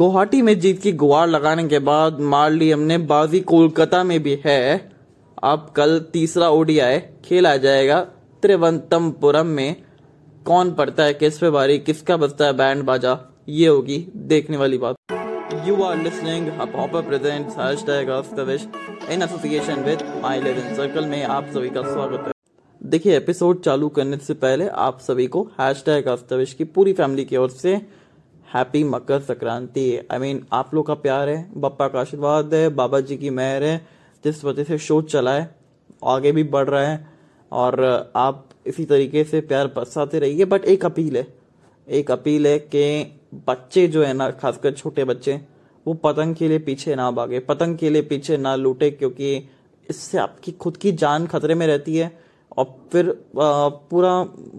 गुवाहाटी में जीत की गुहार लगाने के बाद मार ली हमने। बाजी कोलकाता में भी है। अब कल तीसरा ओडीआई खेला जाएगा त्रिवंतमपुरम में। कौन पड़ता है? किस पे बारी किसका बजता है बैंड बाजा? ये होगी देखने वाली बात। You are listening in association with My Eleven Circle में आप सभी का स्वागत है। देखिए एपिसोड चालू करने से पहले आप सभी को हैशटैग अस्तविश की पूरी फैमिली की ओर से happy Makar Sankranti I mean आप लोग का प्यार है, बप्पा का आशीर्वाद है बाबा जी की मेहर है, जिस वजह से शो चला है, आगे भी बढ़ रहा है, और आप इसी तरीके से प्यार बरसाते रहिए। बट एक अपील है, एक अपील है कि बच्चे जो है ना, खासकर छोटे बच्चे, वो पतंग के लिए पीछे ना भागे, पतंग के लिए पीछे ना लूटे, क्योंकि इससे आपकी खुद की जान खतरे में रहती है, और फिर पूरा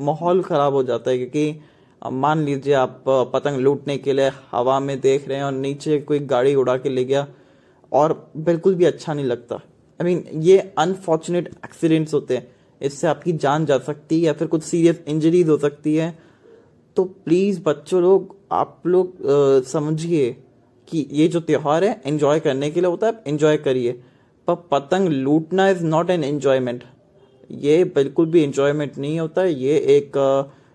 माहौल खराब हो जाता है, क्योंकि मान लीजिए आप पतंग लूटने के लिए हवा में देख रहे हैं और नीचे कोई गाड़ी उड़ा के ले गया और बिल्कुल भी अच्छा नहीं लगता। आई I मीन mean, ये अनफॉर्चुनेट एक्सीडेंट्स होते हैं। इससे आपकी जान जा सकती है या फिर कुछ सीरियस इंजरीज हो सकती है। तो प्लीज़ बच्चों लोग आप लोग समझिए कि ये जो त्यौहार है एंजॉय करने के लिए होता है एंजॉय करिए। पर पतंग लूटना इज़ नॉट एन एंजॉयमेंट ये बिल्कुल भी इंजॉयमेंट नहीं होता। ये एक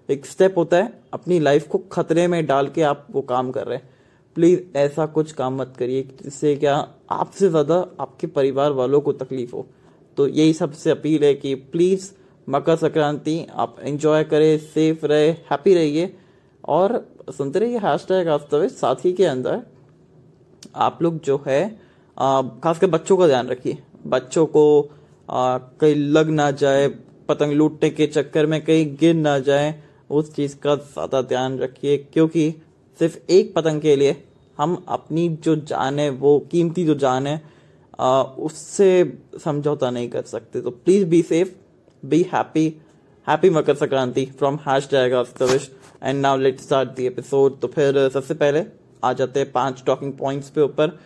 एक स्टेप होता है, अपनी लाइफ को खतरे में डाल के आप वो काम कर रहे हैं। प्लीज़ ऐसा कुछ काम मत करिए जिससे क्या आपसे ज़्यादा आपके परिवार वालों को तकलीफ़ हो। तो यही सबसे अपील है कि प्लीज़ मकर संक्रांति, आप एंजॉय करें सेफ़ रहे हैप्पी रहिए। और सुनते रहिए हैश टैग साथ ही के अंदर आप लोग जो है खासकर बच्चों का ध्यान रखिए। बच्चों को कहीं लग ना जाए, पतंग लूटने के चक्कर में कहीं गिर ना जाए उस चीज़ का ज़्यादा ध्यान रखिए, क्योंकि सिर्फ़ एक पतंग के लिए हम अपनी जो जान है, वो कीमती जो जान है उससे समझौता नहीं कर सकते। तो please be safe be happy happy Makar Sankranti from hash tag and now let start the episode तो फिर सबसे पहले आ जाते हैं पाँच टॉकिंग पॉइंट्स पे ऊपर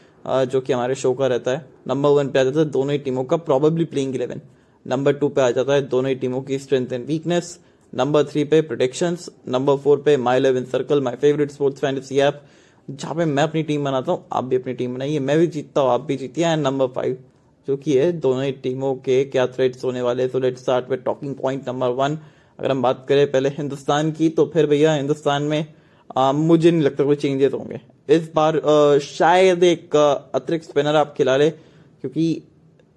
जो कि हमारे शो का रहता है। नंबर वन पे आ जाता है दोनों ही टीमों का probably playing eleven number two पे आ जाता है दोनों ही टीमों की strength and weakness number three पे प्रोटेक्शन नंबर फोर पे My Eleven Circle my favourite sports fantasy app जहाँ पे मैं अपनी टीम बनाता हूँ आप भी अपनी टीम बनाइए मैं भी जीतता हूँ आप भी जीतिए एंड नंबर फाइव जो कि है दोनों ही टीमों के क्या थ्रेड्स होने वाले so let start with talking point number one अगर हम बात करें पहले हिंदुस्तान की तो फिर भैया हिंदुस्तान में आ, मुझे नहीं लगता कोई चेंजेस होंगे। इस बार आ, शायद एक अतिरिक्त स्पिनर आप खिला ले क्योंकि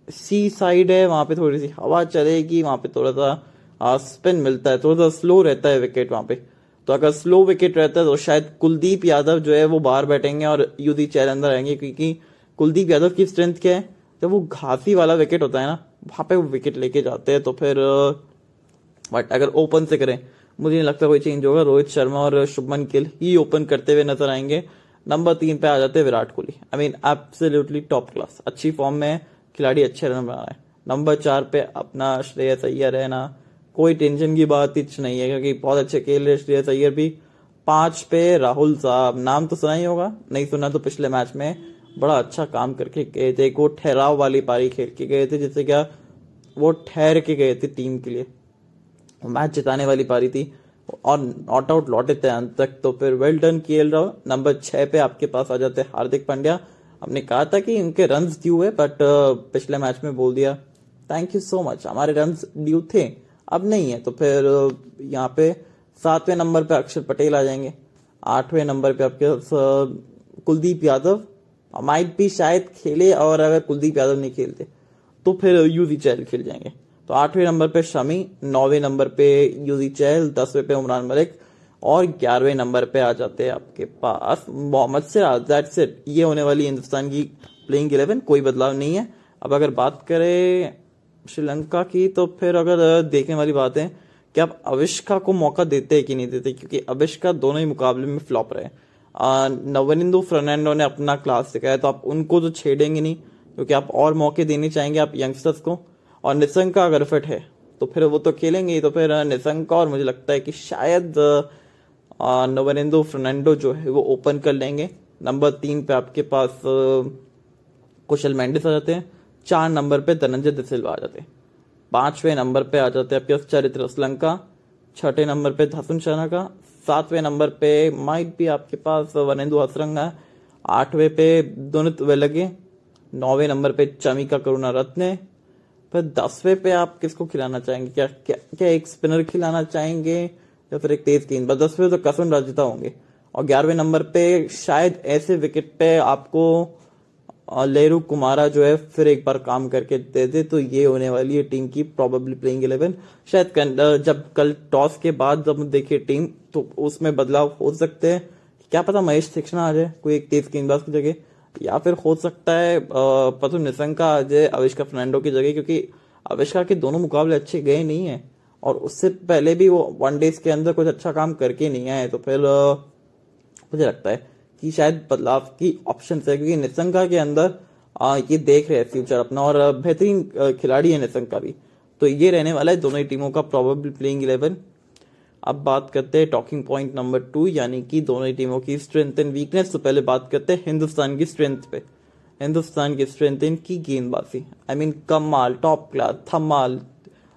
सी साइड है वहाँ पे थोड़ी सी हवा चलेगी वहाँ पे थोड़ा सा स्पिन मिलता है थोड़ा सा स्लो रहता है विकेट वहाँ पे। तो अगर स्लो विकेट रहता है तो शायद कुलदीप यादव जो है, वो बाहर बैठेंगे और युधी चैल अंदर आएँगे, क्योंकि कुलदीप यादव की स्ट्रेंथ क्या है? जब वो घासी वाला विकेट होता है ना, वहाँ पे वो विकेट लेके जाते हैं तो फिर बट अगर ओपन से करें, मुझे नहीं लगता कोई चेंज होगा। रोहित शर्मा और शुभमन गिल ही ओपन करते हुए नज़र आएँगे। नंबर तीन पे आ जाते हैं Virat Kohli. I mean absolutely top class अच्छी फॉर्म में खिलाड़ी अच्छे रन बना रहे हैं। नंबर चार पे अपना श्रेयस अय्यर है ना कोई टेंशन की बात कुछ नहीं है, क्योंकि बहुत अच्छे खेल रहे श्रेयस अय्यर भी। पाँच पे राहुल साहब, नाम तो सुना ही होगा, नहीं सुना तो पिछले मैच में बड़ा अच्छा काम करके गए थे, एक वो ठहराव वाली पारी खेल के गए थे, जिससे क्या वो ठहर के गए थे टीम के लिए। मैच जिताने वाली पारी थी, और नॉट आउट लौटे थे अंत तक तो फिर वेल डन के राव नंबर छह पे आपके पास आ जाते हार्दिक पांड्या। हमने कहा था कि इनके रन ड्यू है बट पिछले मैच में बोल दिया थैंक यू सो मच हमारे रन ड्यू थे। अब नहीं है तो फिर यहाँ पे सातवें नंबर पे अक्षर पटेल आ जाएँगे। आठवें नंबर पे आपके कुलदीप यादव। माइट भी शायद खेले और अगर कुलदीप यादव नहीं खेलते तो फिर यूजी चहल खेल जाएँगे। तो आठवें नंबर पे शमी, नौवे नंबर पे यूजी चहल, दसवें पे उमरान मलिक और ग्यारहवें नंबर पे आ जाते हैं आपके पास मोहम्मद सिराज। दैट्स इट ये होने वाली हिंदुस्तान की प्लेइंग इलेवन कोई बदलाव नहीं है। अब अगर बात करें श्रीलंका की तो फिर अगर देखने वाली बात है कि आप अविष्का को मौका देते हैं कि नहीं देते, क्योंकि अविष्का दोनों ही मुकाबले में फ्लॉप रहे। नवनिंदु फर्नांडो ने अपना क्लास दिखाया तो आप उनको तो छेड़ेंगे नहीं, क्योंकि आप और मौके देने चाहेंगे आप यंगस्टर्स को। और निसंग का अगर फिट है तो फिर वो तो खेलेंगे तो फिर निसंग का और मुझे लगता है कि शायद नवनिंदु फर्नांडो जो है, वो ओपन कर लेंगे। नंबर तीन पे आपके पास कुशल मेंडिस आ जाते हैं। चार नंबर पे धनंजय दिसिल्वा आ जाते। पाँचवें नंबर पे आ जाते आपके चरित्र श्रीलंका छठे नंबर पे धसुन शर्मा का। सातवें नंबर पे माइट भी आपके पास वनेंदु हसरंग आठवें पे दोनों वे लगे नौवे नंबर पे चमिका करुणा रत्ने। फिर दसवें पे आप किसको खिलाना चाहेंगे? क्या क्या क्या एक स्पिनर खिलाना चाहेंगे? या फिर एक तेज गेंद दसवें तो कसम राजिता होंगे। और ग्यारहवें नंबर पे शायद ऐसे विकेट पे आपको लेरू कुमारा जो है फिर एक बार काम करके दे दे तो ये होने वाली है टीम की प्रोबेबली प्लेइंग इलेवन शायद जब कल टॉस के बाद जब देखिए टीम तो उसमें बदलाव हो सकते हैं। क्या पता महेश शिक्षणा आ जाए, कोई एक तेज गेंदबाज की जगह। या फिर हो सकता है पतु निशंका आ जाए अविष्का फर्नांडो की जगह, क्योंकि अविष्का के दोनों मुकाबले अच्छे गए नहीं है। और उससे पहले भी वो वन डेज़ के अंदर कुछ अच्छा काम करके नहीं आए तो फिर मुझे लगता है कि शायद बदलाव की ऑप्शन है क्योंकि निशंका के अंदर आ, ये देख रहे हैं फ्यूचर अपना और बेहतरीन खिलाड़ी है निशंका भी। तो ये रहने वाला है दोनों ही टीमों का प्रोबेबली प्लेइंग इलेवन अब बात करते हैं टॉकिंग पॉइंट नंबर टू यानी कि दोनों ही टीमों की स्ट्रेंथ एंड वीकनेस तो पहले बात करते हैं हिंदुस्तान की स्ट्रेंथ पे। हिंदुस्तान की स्ट्रेंथ इनकी गेंदबाजी। आई मीन कमाल टॉप क्लास थमाल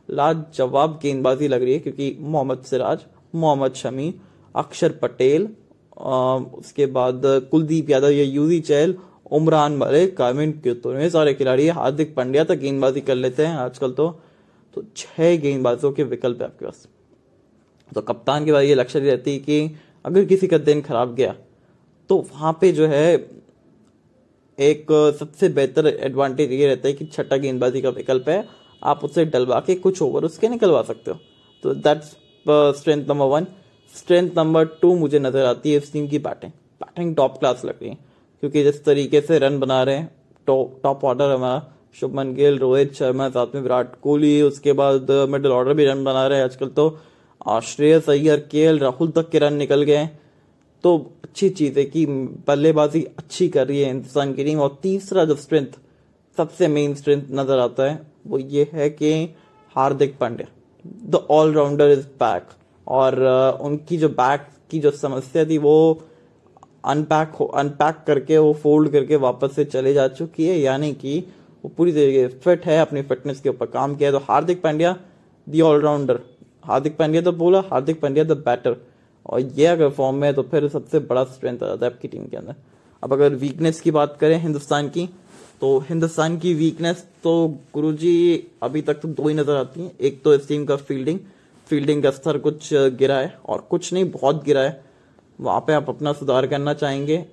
लाजवाब गेंदबाजी लग रही है क्योंकि मोहम्मद सिराज मोहम्मद शमी अक्षर पटेल उसके बाद कुलदीप यादव या यूजी चहल, उमरान मलिक आई मीन तो सारे खिलाड़ी हार्दिक पांड्या तक गेंदबाजी कर लेते हैं आजकल तो। तो छह गेंदबाजों के विकल्प है आपके पास। तो कप्तान के बात ये लक्ष्य रहती है कि अगर किसी का दिन खराब गया तो वहाँ पे जो है, एक सबसे बेहतर एडवांटेज ये रहता है कि छठा गेंदबाजी का विकल्प है। आप उसे डलवा के कुछ ओवर उसके निकलवा सकते हो। तो that's strength number one strength number two मुझे नज़र आती है टीम की बैटिंग बैटिंग टॉप क्लास लग रही है, क्योंकि जिस तरीके से रन बना रहे हैं टॉप ऑर्डर हमारा, शुभमन गिल, रोहित शर्मा, साथ में विराट कोहली, उसके बाद मिडिल ऑर्डर भी रन बना रहे हैं आजकल तो। श्रेयस अय्यर के राहुल तक के रन निकल गए तो अच्छी चीज़ है कि बल्लेबाजी अच्छी कर रही है हिंदुस्तान की टीम और तीसरा जो स्ट्रेंथ सबसे मेन स्ट्रेंथ नज़र आता है, वो ये है कि Hardik Pandya the allrounder is back और उनकी जो बैक की जो समस्या थी, वो अनपैक हो अनपैक करके, वो फोल्ड करके वापस से चले जा चुकी है। यानी कि वो पूरी तरीके फिट है, अपनी फिटनेस के ऊपर काम किया है। तो हार्दिक पांड्या दी ऑलराउंडर हार्दिक पांड्या तो बोला, हार्दिक पांड्या द बैटर और ये अगर फॉर्म में है तो फिर सबसे बड़ा स्ट्रेंथ आ जाता है आपकी टीम के अंदर। अब अगर वीकनेस की बात करें हिंदुस्तान की तो हिंदुस्तान की वीकनेस तो गुरुजी अभी तक तो दो ही नज़र आती हैं। एक तो इस टीम का फील्डिंग फील्डिंग का स्तर कुछ गिरा है और कुछ नहीं, बहुत गिरा है। वहाँ पे आप अपना सुधार करना चाहेंगे।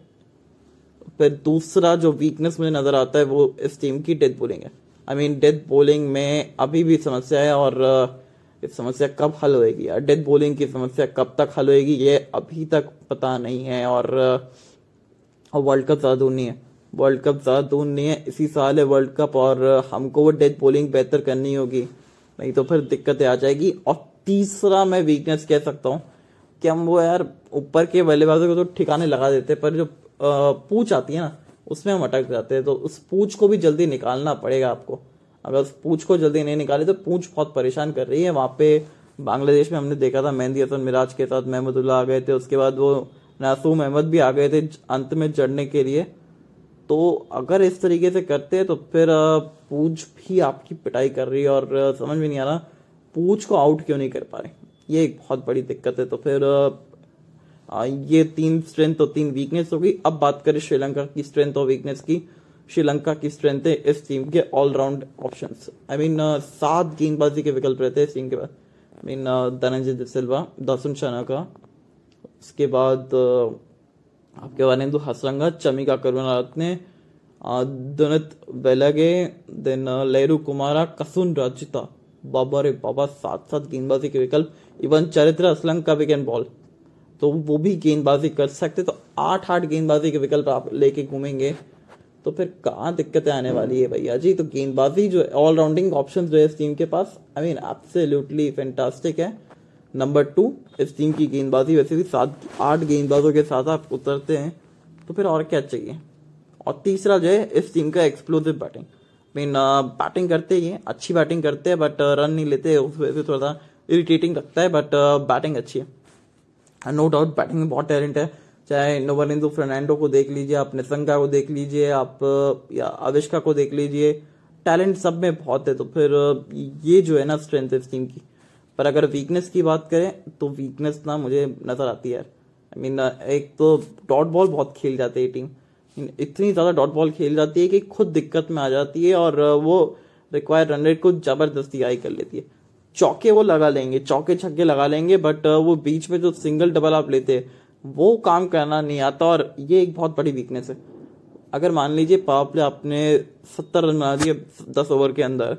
फिर दूसरा जो वीकनेस मुझे नज़र आता है वो इस टीम की डेथ बोलिंग है। आई मीन डेथ बोलिंग में अभी भी समस्या है और इस समस्या कब हल होएगी? या डेथ बोलिंग की समस्या कब तक हल होएगी, ये अभी तक पता नहीं है और वर्ल्ड कप ज़्यादा दूर नहीं है। वर्ल्ड कप ज़्यादा दूर नहीं है, इसी साल है वर्ल्ड कप और हमको वो डेथ बोलिंग बेहतर करनी होगी। नहीं तो फिर दिक्कतें आ जाएगी और तीसरा मैं वीकनेस कह सकता हूँ कि हम वो यार ऊपर के बल्लेबाजों को तो ठिकाने लगा देते, पर जो पूछ आती है ना, उसमें हम अटक जाते हैं। तो उस पूछ को भी जल्दी निकालना पड़ेगा आपको। अगर उस पूछ को जल्दी नहीं निकाले तो पूछ बहुत परेशान कर रही है। वहाँ पे बांग्लादेश में हमने देखा था, मेहंदी, हसन मिराज के साथ महमदुल्ला आ गए थे। उसके बाद वो नासूम अहमद भी आ गए थे अंत में चढ़ने के लिए। तो अगर इस तरीके से करते हैं तो फिर पूछ भी आपकी पिटाई कर रही है और समझ में नहीं आ रहा पूछ को आउट क्यों नहीं कर पा रहे? ये एक बहुत बड़ी दिक्कत है तो फिर ये तीन स्ट्रेंथ और तीन वीकनेस होगी। अब बात करें श्रीलंका की स्ट्रेंथ और वीकनेस की। श्रीलंका की स्ट्रेंथ है इस टीम के ऑलराउंड ऑप्शन आई मीन सात गेंदबाजी के विकल्प रहते हैं इस टीम के पास। आई मीन धनंजय सिल्वा दसुन का। उसके बाद आपके वानेंदु हसरंगा, चमिका करुणारत्ने दुनित वेलगे देन लेरू कुमारा, कसुन राजिता। बाबा रे बाबा सात सात गेंदबाजी के विकल्प, इवन चरित्र असलंग का भी कैन बॉल तो वो भी गेंदबाजी कर सकते तो आठ आठ गेंदबाजी के विकल्प आप लेके घूमेंगे। तो फिर कहाँ दिक्कतें आने वाली है भैया? जी तो गेंदबाजी जो ऑलराउंडिंग ऑप्शन जो है इस टीम के पास आई मीन एब्सोल्युटली फैंटास्टिक है। नंबर टू इस टीम की गेंदबाजी वैसे भी सात आठ गेंदबाजों के साथ आप उतरते हैं। तो फिर और क्या चाहिए? और तीसरा जो है, इस टीम का एक्सप्लोसिव बैटिंग मीन बैटिंग करते ही अच्छी बैटिंग करते हैं बट रन नहीं लेते उस वजह से थोड़ा सा इरिटेटिंग लगता है बट बैटिंग अच्छी है। नो डाउट बैटिंग में बहुत टैलेंट है। चाहे नोवलिंदो फर्नांडो को देख लीजिए, आप निसंगा को देख लीजिए, आप या आविष्का को देख लीजिए टैलेंट सब में बहुत है तो फिर ये जो है ना स्ट्रेंथ इस टीम की। पर अगर वीकनेस की बात करें तो वीकनेस ना मुझे नज़र आती है आई मीन एक तो डॉट बॉल बहुत खेल जाते है टीम इतनी ज़्यादा डॉट बॉल खेल जाती है कि खुद दिक्कत में आ जाती है और वो रिक्वायर रन रेट को ज़बरदस्ती आई कर लेती है। चौके वो लगा लेंगे, चौके छक्के लगा लेंगे बट वो बीच में जो सिंगल डबल आप लेते हैं, वो काम करना नहीं आता और ये एक बहुत बड़ी वीकनेस है। अगर मान लीजिए पावर प्ले आपने सत्तर रन बना दिए दस ओवर के अंदर,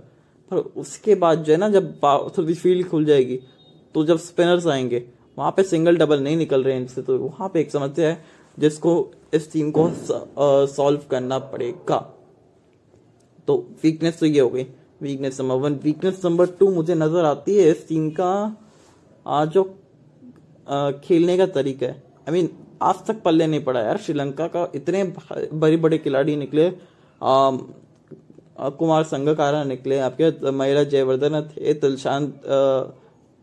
पर उसके बाद जो है ना, जब थोड़ी फ़ील्ड खुल जाएगी तो जब स्पिनर्स आएँगे, वहाँ पे सिंगल डबल नहीं निकल रहे हैं इनसे तो वहाँ पे एक समस्या है। जिसको इस टीम को सॉल्व करना पड़ेगा। तो वीकनेस तो ये हो गई। Weakness number one weakness number two मुझे नज़र आती है इस टीम का जो खेलने का तरीका है। आई I मीन mean, आज तक पल्ले नहीं पड़ा यार श्रीलंका का। इतने बड़े बड़े खिलाड़ी निकले आ, कुमार संगकारा निकले आपके महिला जयवर्धन थे तिलशान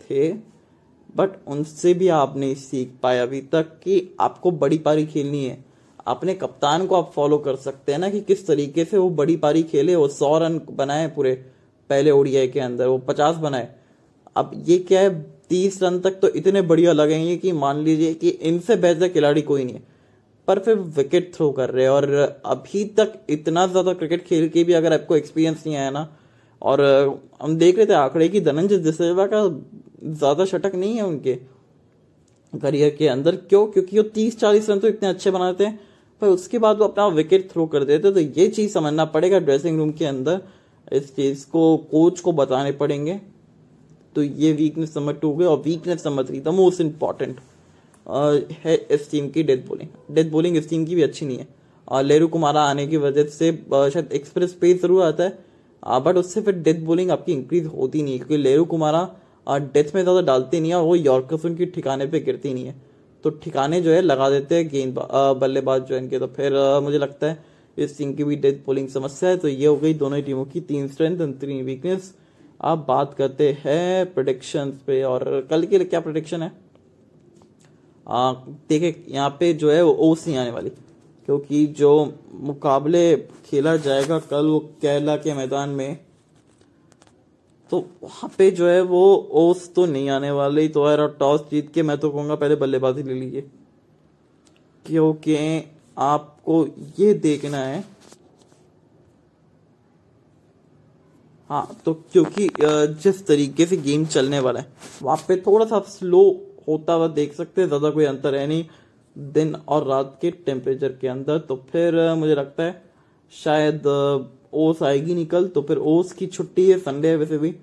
थे बट उनसे भी आप नहीं सीख पाए अभी तक कि आपको बड़ी पारी खेलनी है। अपने कप्तान को आप फॉलो कर सकते हैं ना कि किस तरीके से वो बड़ी पारी खेले, वो सौ रन बनाए पूरे पहले ओडीआई के अंदर, वो पचास बनाए। अब ये क्या है, तीस रन तक तो इतने बढ़िया लगेंगे कि मान लीजिए कि इनसे बेहतर खिलाड़ी कोई नहीं है। पर फिर विकेट थ्रो कर रहे हैं और अभी तक इतना ज़्यादा क्रिकेट खेल के भी अगर आपको एक्सपीरियंस नहीं आया ना और हम देख रहे थे आंकड़े की धनंजय जसेवा का ज़्यादा शटक नहीं है उनके करियर के अंदर। क्यों? क्योंकि वो तीस चालीस रन तो इतने अच्छे बनाते हैं पर उसके बाद वो अपना विकेट थ्रो कर देते तो ये चीज़ समझना पड़ेगा ड्रेसिंग रूम के अंदर। इस चीज़ को कोच को बताने पड़ेंगे। तो ये वीकनेस नंबर टू गए और weakness number three the most important है इस टीम की डेथ बॉलिंग डेथ बॉलिंग इस टीम की भी अच्छी नहीं है। लेरू कुमारा आने की वजह से शायद एक्सप्रेस पेस ज़रूर आता है। बट उससे फिर डेथ बॉलिंग आपकी इंक्रीज होती नहीं है, क्योंकि लेरू कुमारा डेथ में ज़्यादा डालते नहीं है और वो यॉर्कर्स उनकी ठिकाने पे गिरती नहीं है। तो ठिकाने जो है लगा देते हैं, गेंद बल्लेबाज जो इनके। तो फिर मुझे लगता है इस टीम की भी डेथ बॉलिंग समस्या है तो ये हो गई दोनों ही टीमों की तीन स्ट्रेंथ एंड तीन वीकनेस आप बात करते हैं प्रोडिक्शन पे, और कल के लिए क्या प्रोडिक्शन है? देखे, यहाँ पे जो है वो ओस आने वाली। क्योंकि जो मुकाबले खेला जाएगा कल वो केरला के मैदान में तो वहाँ पे जो है वो ओस तो नहीं आने वाले। तो और टॉस जीत के मैं तो कहूँगा पहले बल्लेबाजी ले लीजिए। क्योंकि आपको ये देखना है हाँ तो क्योंकि जिस तरीके से गेम चलने वाला है, वहाँ पे थोड़ा सा स्लो होता हुआ देख सकते हैं, ज़्यादा कोई अंतर है नहीं। दिन और रात के टेम्परेचर के अंदर तो फिर मुझे लगता है, शायद ओस आएगी निकल तो फिर ओस की छुट्टी है संडे है वैसे भी,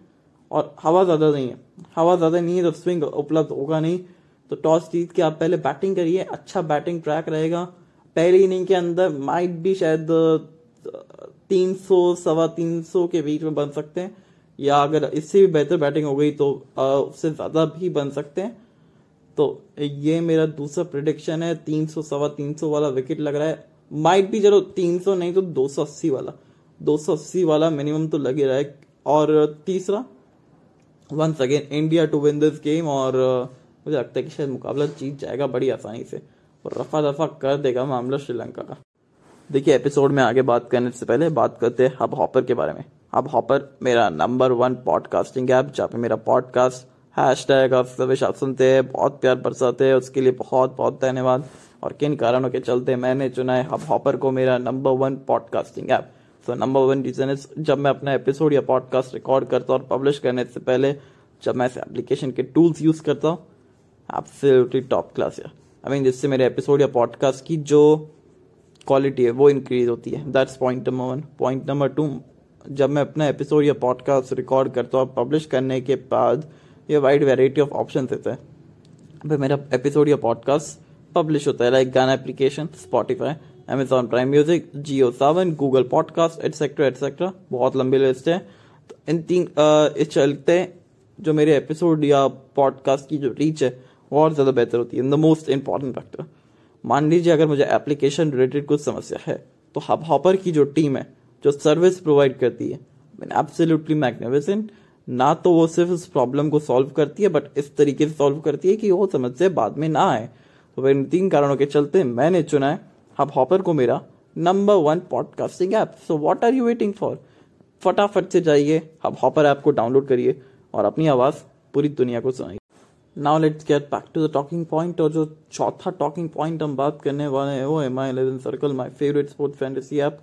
और हवा ज़्यादा नहीं है। हवा ज़्यादा नहीं है तो स्विंग उपलब्ध होगा नहीं तो टॉस जीत के आप पहले बैटिंग करिए अच्छा बैटिंग ट्रैक रहेगा। पहले इनिंग के अंदर माइट भी शायद तीन सौ, सवा तीन सौ के बीच में बन सकते हैं, या अगर इससे भी बेहतर बैटिंग हो गई तो उससे ज़्यादा भी बन सकते हैं। तो ये मेरा दूसरा प्रिडिक्शन है, तीन सौ, सवा तीन सौ वाला विकेट लग रहा है। माइट भी चलो तीन सौ नहीं तो दो सौ अस्सी वाला। दो सौ अस्सी वाला मिनिमम तो लग ही रहा है। और तीसरा once again India to win this game और मुझे लगता है कि शायद मुकाबला जीत जाएगा बड़ी आसानी से। और रफा दफ़ा कर देगा मामला श्रीलंका का। देखिए एपिसोड में आगे बात करने से पहले बात करते हैं हब हॉपर के बारे में। हब हॉपर मेरा नंबर वन पॉडकास्टिंग ऐप जहाँ पे मेरा पॉडकास्ट हैश टैग सभी आप सुनते हैं, बहुत प्यार बरसाते हैं, उसके लिए बहुत बहुत धन्यवाद। और किन कारणों के चलते मैंने चुना है हब हॉपर को मेरा number one podcasting app so number one reason is जब मैं अपना एपिसोड या पॉडकास्ट रिकॉर्ड करता हूँ और पब्लिश करने से पहले जब मैं इस एप्लीकेशन के टूल्स यूज़ करता हूँ एब्सोल्युटली टॉप क्लास है आई मीन जिससे मेरे एपिसोड या पॉडकास्ट की जो क्वालिटी है, वो इंक्रीज होती है। That's point number one point number two जब मैं अपना एपिसोड या पॉडकास्ट रिकॉर्ड करता हूँ पब्लिश करने के बाद ये वाइड वेराइटी ऑफ़ ऑप्शन देता है। भाई मेरा एपिसोड या पॉडकास्ट पब्लिश होता है like Gaana application Spotify Amazon Prime music Jio Saavn Google podcast etcetera etcetera बहुत लंबी लिस्ट है। तो इन तीन इस चलते जो मेरे एपिसोड या पॉडकास्ट की जो रीच है, वो और ज़्यादा बेहतर होती है। द मोस्ट इंपॉर्टेंट फैक्टर मान लीजिए अगर मुझे एप्लीकेशन रिलेटेड कुछ समस्या है तो हब हॉपर की जो टीम है, जो सर्विस प्रोवाइड करती है एब्सोल्युटली मैग्निफिसेंट ना तो वो सिर्फ़ उस प्रॉब्लम को सॉल्व करती है बट इस तरीके से सॉल्व करती है कि वो समस्या बाद में ना आए। तो इन तीन कारणों के चलते मैंने चुना है हब हॉपर को मेरा number one podcasting app so what are you waiting for फटाफट से जाइए हब हॉपर ऐप को डाउनलोड करिए और अपनी आवाज़ पूरी दुनिया को सुनाइए। Now let's get back to the talking point और जो चौथा टॉकिंग पॉइंट हम बात करने वाले हैं, वो है My Eleven Circle my favourite sports fantasy app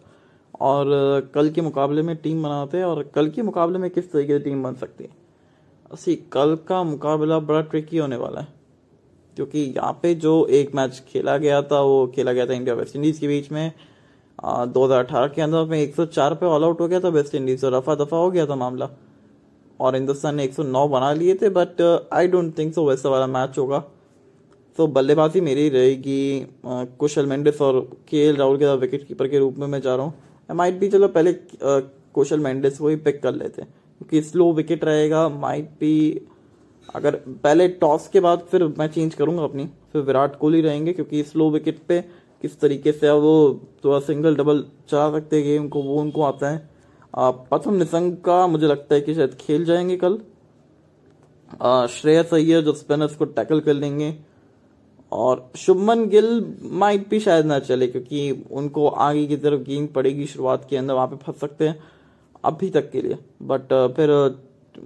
और कल के मुकाबले में टीम बनाते हैं और कल के मुकाबले में किस तरीके से टीम बन सकती है? असी, कल का मुकाबला बड़ा ट्रिकी होने वाला है, क्योंकि यहाँ पे जो एक मैच खेला गया था, वो खेला गया था इंडिया वेस्ट इंडीज़ के बीच में। दो हज़ार अठारह के अंदर में 104 पे ऑल आउट हो गया था वेस्ट इंडीज़ और रफा दफ़ा हो गया था मामला। और हिंदुस्तान ने 109 बना लिए थे but I don't think so वैसा वाला मैच होगा। तो बल्लेबाजी मेरी रहेगी कुशल मेंडिस और के एल राहुल के साथ विकेट कीपर के रूप में मैं जा रहा हूँ। माइट भी चलो, पहले कुशल मेंडिस को ही पिक कर लेते हैं, क्योंकि स्लो विकेट रहेगा माइट भी अगर, पहले टॉस के बाद फिर मैं चेंज करूँगा अपनी, फिर विराट कोहली रहेंगे, क्योंकि स्लो विकेट पे किस तरीके से वो थोड़ा सिंगल डबल चला सकते हैं गेम को, वो उनको आता है। प्रथम निसंग का मुझे लगता है कि शायद खेल जाएँगे कल। श्रेयस अय्यर जो स्पिनर्स को टैकल कर लेंगे और शुभमन गिल माइट भी शायद ना चले, क्योंकि उनको आगे की तरफ़ गेंद पड़ेगी शुरुआत के अंदर, वहाँ पे फंस सकते हैं अभी तक के लिए। बट फिर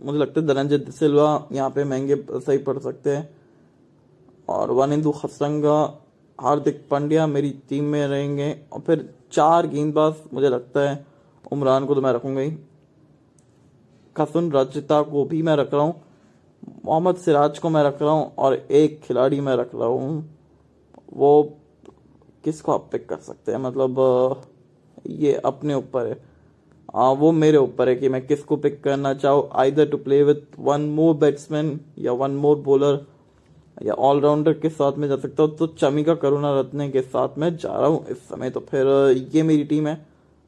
मुझे लगता है धनंजय सिल्वा यहाँ पे महँगे सही पड़ सकते हैं। और वनिंदु खसरंगा हार्दिक पांड्या मेरी टीम में रहेंगे। और फिर चार गेंदबाज, मुझे लगता है, उमरान को तो मैं रखूँगा ही। कसुन रचिता को भी मैं रख रहा हूँ। मोहम्मद सिराज को मैं रख रहा हूँ और एक खिलाड़ी मैं रख रहा हूँ वो किसको आप पिक कर सकते हैं? मतलब ये अपने ऊपर है। आ, वो मेरे ऊपर है कि मैं किसको पिक करना चाहूँ? Either to play with one more batsman या वन मोर बॉलर या ऑलराउंडर के साथ में जा सकता हूँ? तो चमिका करुणा रत्ने के साथ में जा रहा हूँ इस समय। तो फिर ये मेरी टीम है।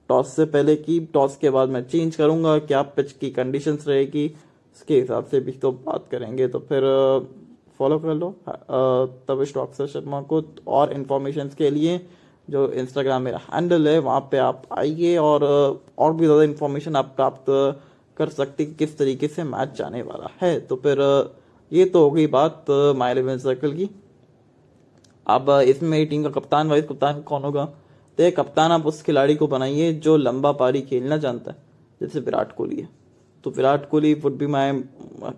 टॉस से पहले की टॉस के बाद मैं चेंज करूँगा क्या पिच की कंडीशंस रहेगी। उसके हिसाब से भी तो बात करेंगे तो फिर फॉलो कर लो। तब स्टॉक शर्मा को और इन्फॉर्मेशन के लिए जो इंस्टाग्राम मेरा हैंडल है, वहाँ पे आप आइए और और भी ज़्यादा इन्फॉर्मेशन आप प्राप्त कर सकते कि किस तरीके से मैच जाने वाला है। तो फिर ये तो हो गई बात माई इलेवन सर्कल की। अब इसमें मेरी टीम का कप्तान वाइस कप्तान कौन होगा? तो एक कप्तान आप उस खिलाड़ी को बनाइए जो लंबा पारी खेलना जानता है, जैसे विराट कोहली है। तो Virat Kohli would be my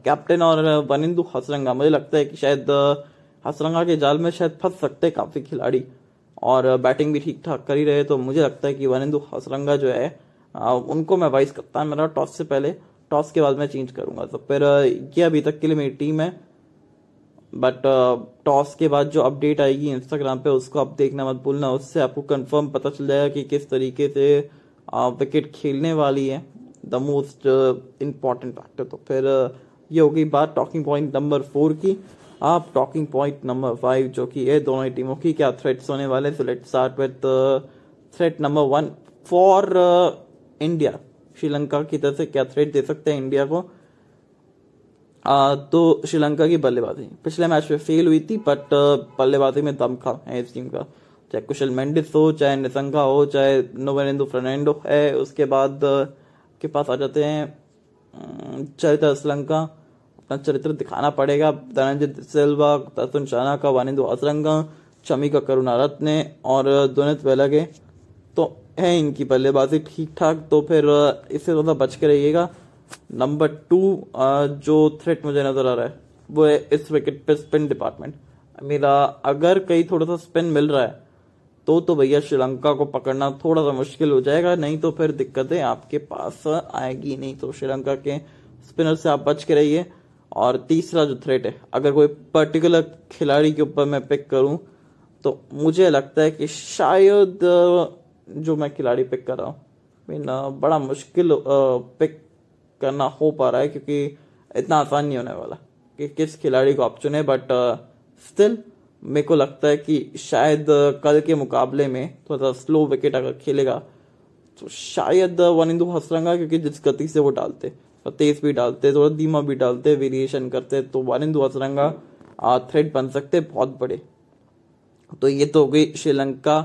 captain और वनिंदु हसरंगा। मुझे लगता है कि शायद हसरंगा के जाल में शायद फंस सकते हैं काफ़ी खिलाड़ी। और बैटिंग भी ठीक ठाक कर ही रहे तो मुझे लगता है कि वनिंदु हसरंगा जो है उनको मैं वाइस कप्तान मेरा टॉस से पहले टॉस के बाद मैं चेंज करूँगा। तो फिर ये अभी तक के लिए मेरी टीम है। बट टॉस के बाद जो अपडेट आएगी इंस्टाग्राम पे, उसको आप देखना मत भूलना। उससे आपको कंफर्म पता चल जाएगा कि किस तरीके से विकेट खेलने वाली है। द मोस्ट इंपॉर्टेंट फैक्टर तो फिर uh, ये हो गई बात टॉकिंग पॉइंट नंबर फोर की। आप टॉकिंग पॉइंट नंबर फाइव जो कि है दोनों ही टीमों की क्या थ्रेट्स होने वाले so let start with threat number one for India Sri Lanka की तरफ़ से क्या थ्रेट दे सकते हैं इंडिया को? आ, तो श्रीलंका की बल्लेबाजी। पिछले मैच में फेल हुई थी बट बल्लेबाजी में दमखा है इस टीम का। चाहे कुशल मेंडिस हो चाहे निसंगा हो चाहे नोवेंदु फर्नांडो है उसके बाद के पास आ जाते हैं चरित्र श्रीलंका अपना चरित्र दिखाना पड़ेगा। धनंजय सिल्वा तसुन शाना का, वानिंदु असरंगा चमी का करुणा रत्ने और दुनित वेलगे तो है इनकी बल्लेबाजी ठीक ठाक तो फिर इससे ज़्यादा बच के रहिएगा। नंबर टू जो थ्रेट मुझे नज़र आ रहा है, वो है इस विकेट पे स्पिन डिपार्टमेंट मेरा अगर कहीं थोड़ा सा स्पिन मिल रहा है तो तो भैया श्रीलंका को पकड़ना थोड़ा सा मुश्किल हो जाएगा, नहीं तो फिर दिक्कतें आपके पास आएगी नहीं तो श्रीलंका के स्पिनर से आप बच के रहिए। और तीसरा जो थ्रेट है, अगर कोई पर्टिकुलर खिलाड़ी के ऊपर मैं पिक करूँ तो मुझे लगता है कि शायद जो मैं खिलाड़ी पिक कर रहा हूँ बड़ा मुश्किल पिक करना हो पा रहा है, क्योंकि इतना आसान नहीं होने वाला कि किस खिलाड़ी को आप चुने बट स्टिल मेरे को लगता है कि शायद कल के मुकाबले में थोड़ा सा स्लो विकेट अगर खेलेगा तो शायद uh, वनिंदु हसरंगा क्योंकि जिस गति से वो डालते तेज भी डालते थोड़ा धीमा भी डालते वेरिएशन करते तो वनिंदु हसरंगा थ्रेड बन सकते बहुत बड़े। तो ये तो हो गई श्रीलंका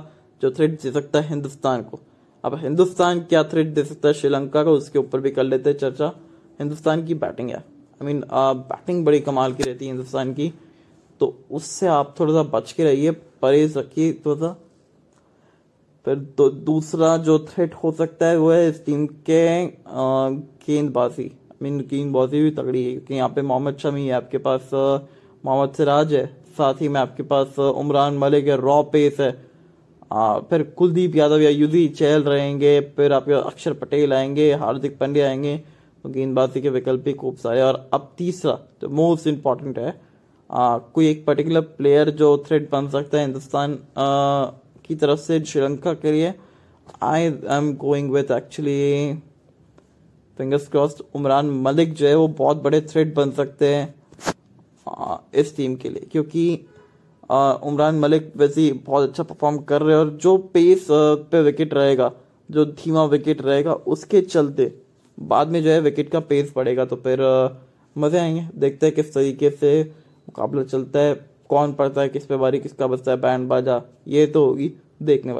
जो थ्रेड दे सकता है हिंदुस्तान को। अब हिंदुस्तान क्या थ्रेड दे सकता है श्रीलंका का उसके ऊपर भी कर लेते हैं चर्चा। हिंदुस्तान की बैटिंग है। आई मीन बैटिंग बड़ी कमाल की रहती है हिंदुस्तान की। तो उससे आप थोड़ा सा बच के रहिए परहेज रखिए थोड़ा सा फिर दो, दूसरा जो थ्रेट हो सकता है वो है इस टीम के गेंदबाजी। आई मीन गेंदबाजी भी तगड़ी है क्योंकि यहाँ पे मोहम्मद शमी है आपके पास मोहम्मद सिराज है। साथ ही में आपके पास उमरान मलिक है रॉ पेस है। आ, फिर कुलदीप यादव या युधी चहल रहेंगे फिर आपके अक्षर पटेल आएँगे हार्दिक पांड्या आएँगे। तो गेंदबाजी के विकल्प भी खूब सारे और अब तीसरा जो मोस्ट इंपॉर्टेंट है आ, कोई एक पर्टिकुलर प्लेयर जो थ्रेड बन सकता है हिंदुस्तान की तरफ़ से श्रीलंका के लिए। I am going with actually fingers crossed Umran Malik जो है वो बहुत बड़े थ्रेड बन सकते हैं इस टीम के लिए। क्योंकि उमरान मलिक वैसे ही बहुत अच्छा परफॉर्म कर रहे हैं और जो पेस पे विकेट रहेगा जो धीमा विकेट रहेगा उसके चलते बाद में जो है विकेट का पेस बढ़ेगा। तो फिर मज़े आएँगे। देखते हैं किस तरीके से मुकाबला चलता है, कौन पड़ता है, किस पे बारी, किसका बचता है, बैंड बाजा, ये तो होगी देखने वाली।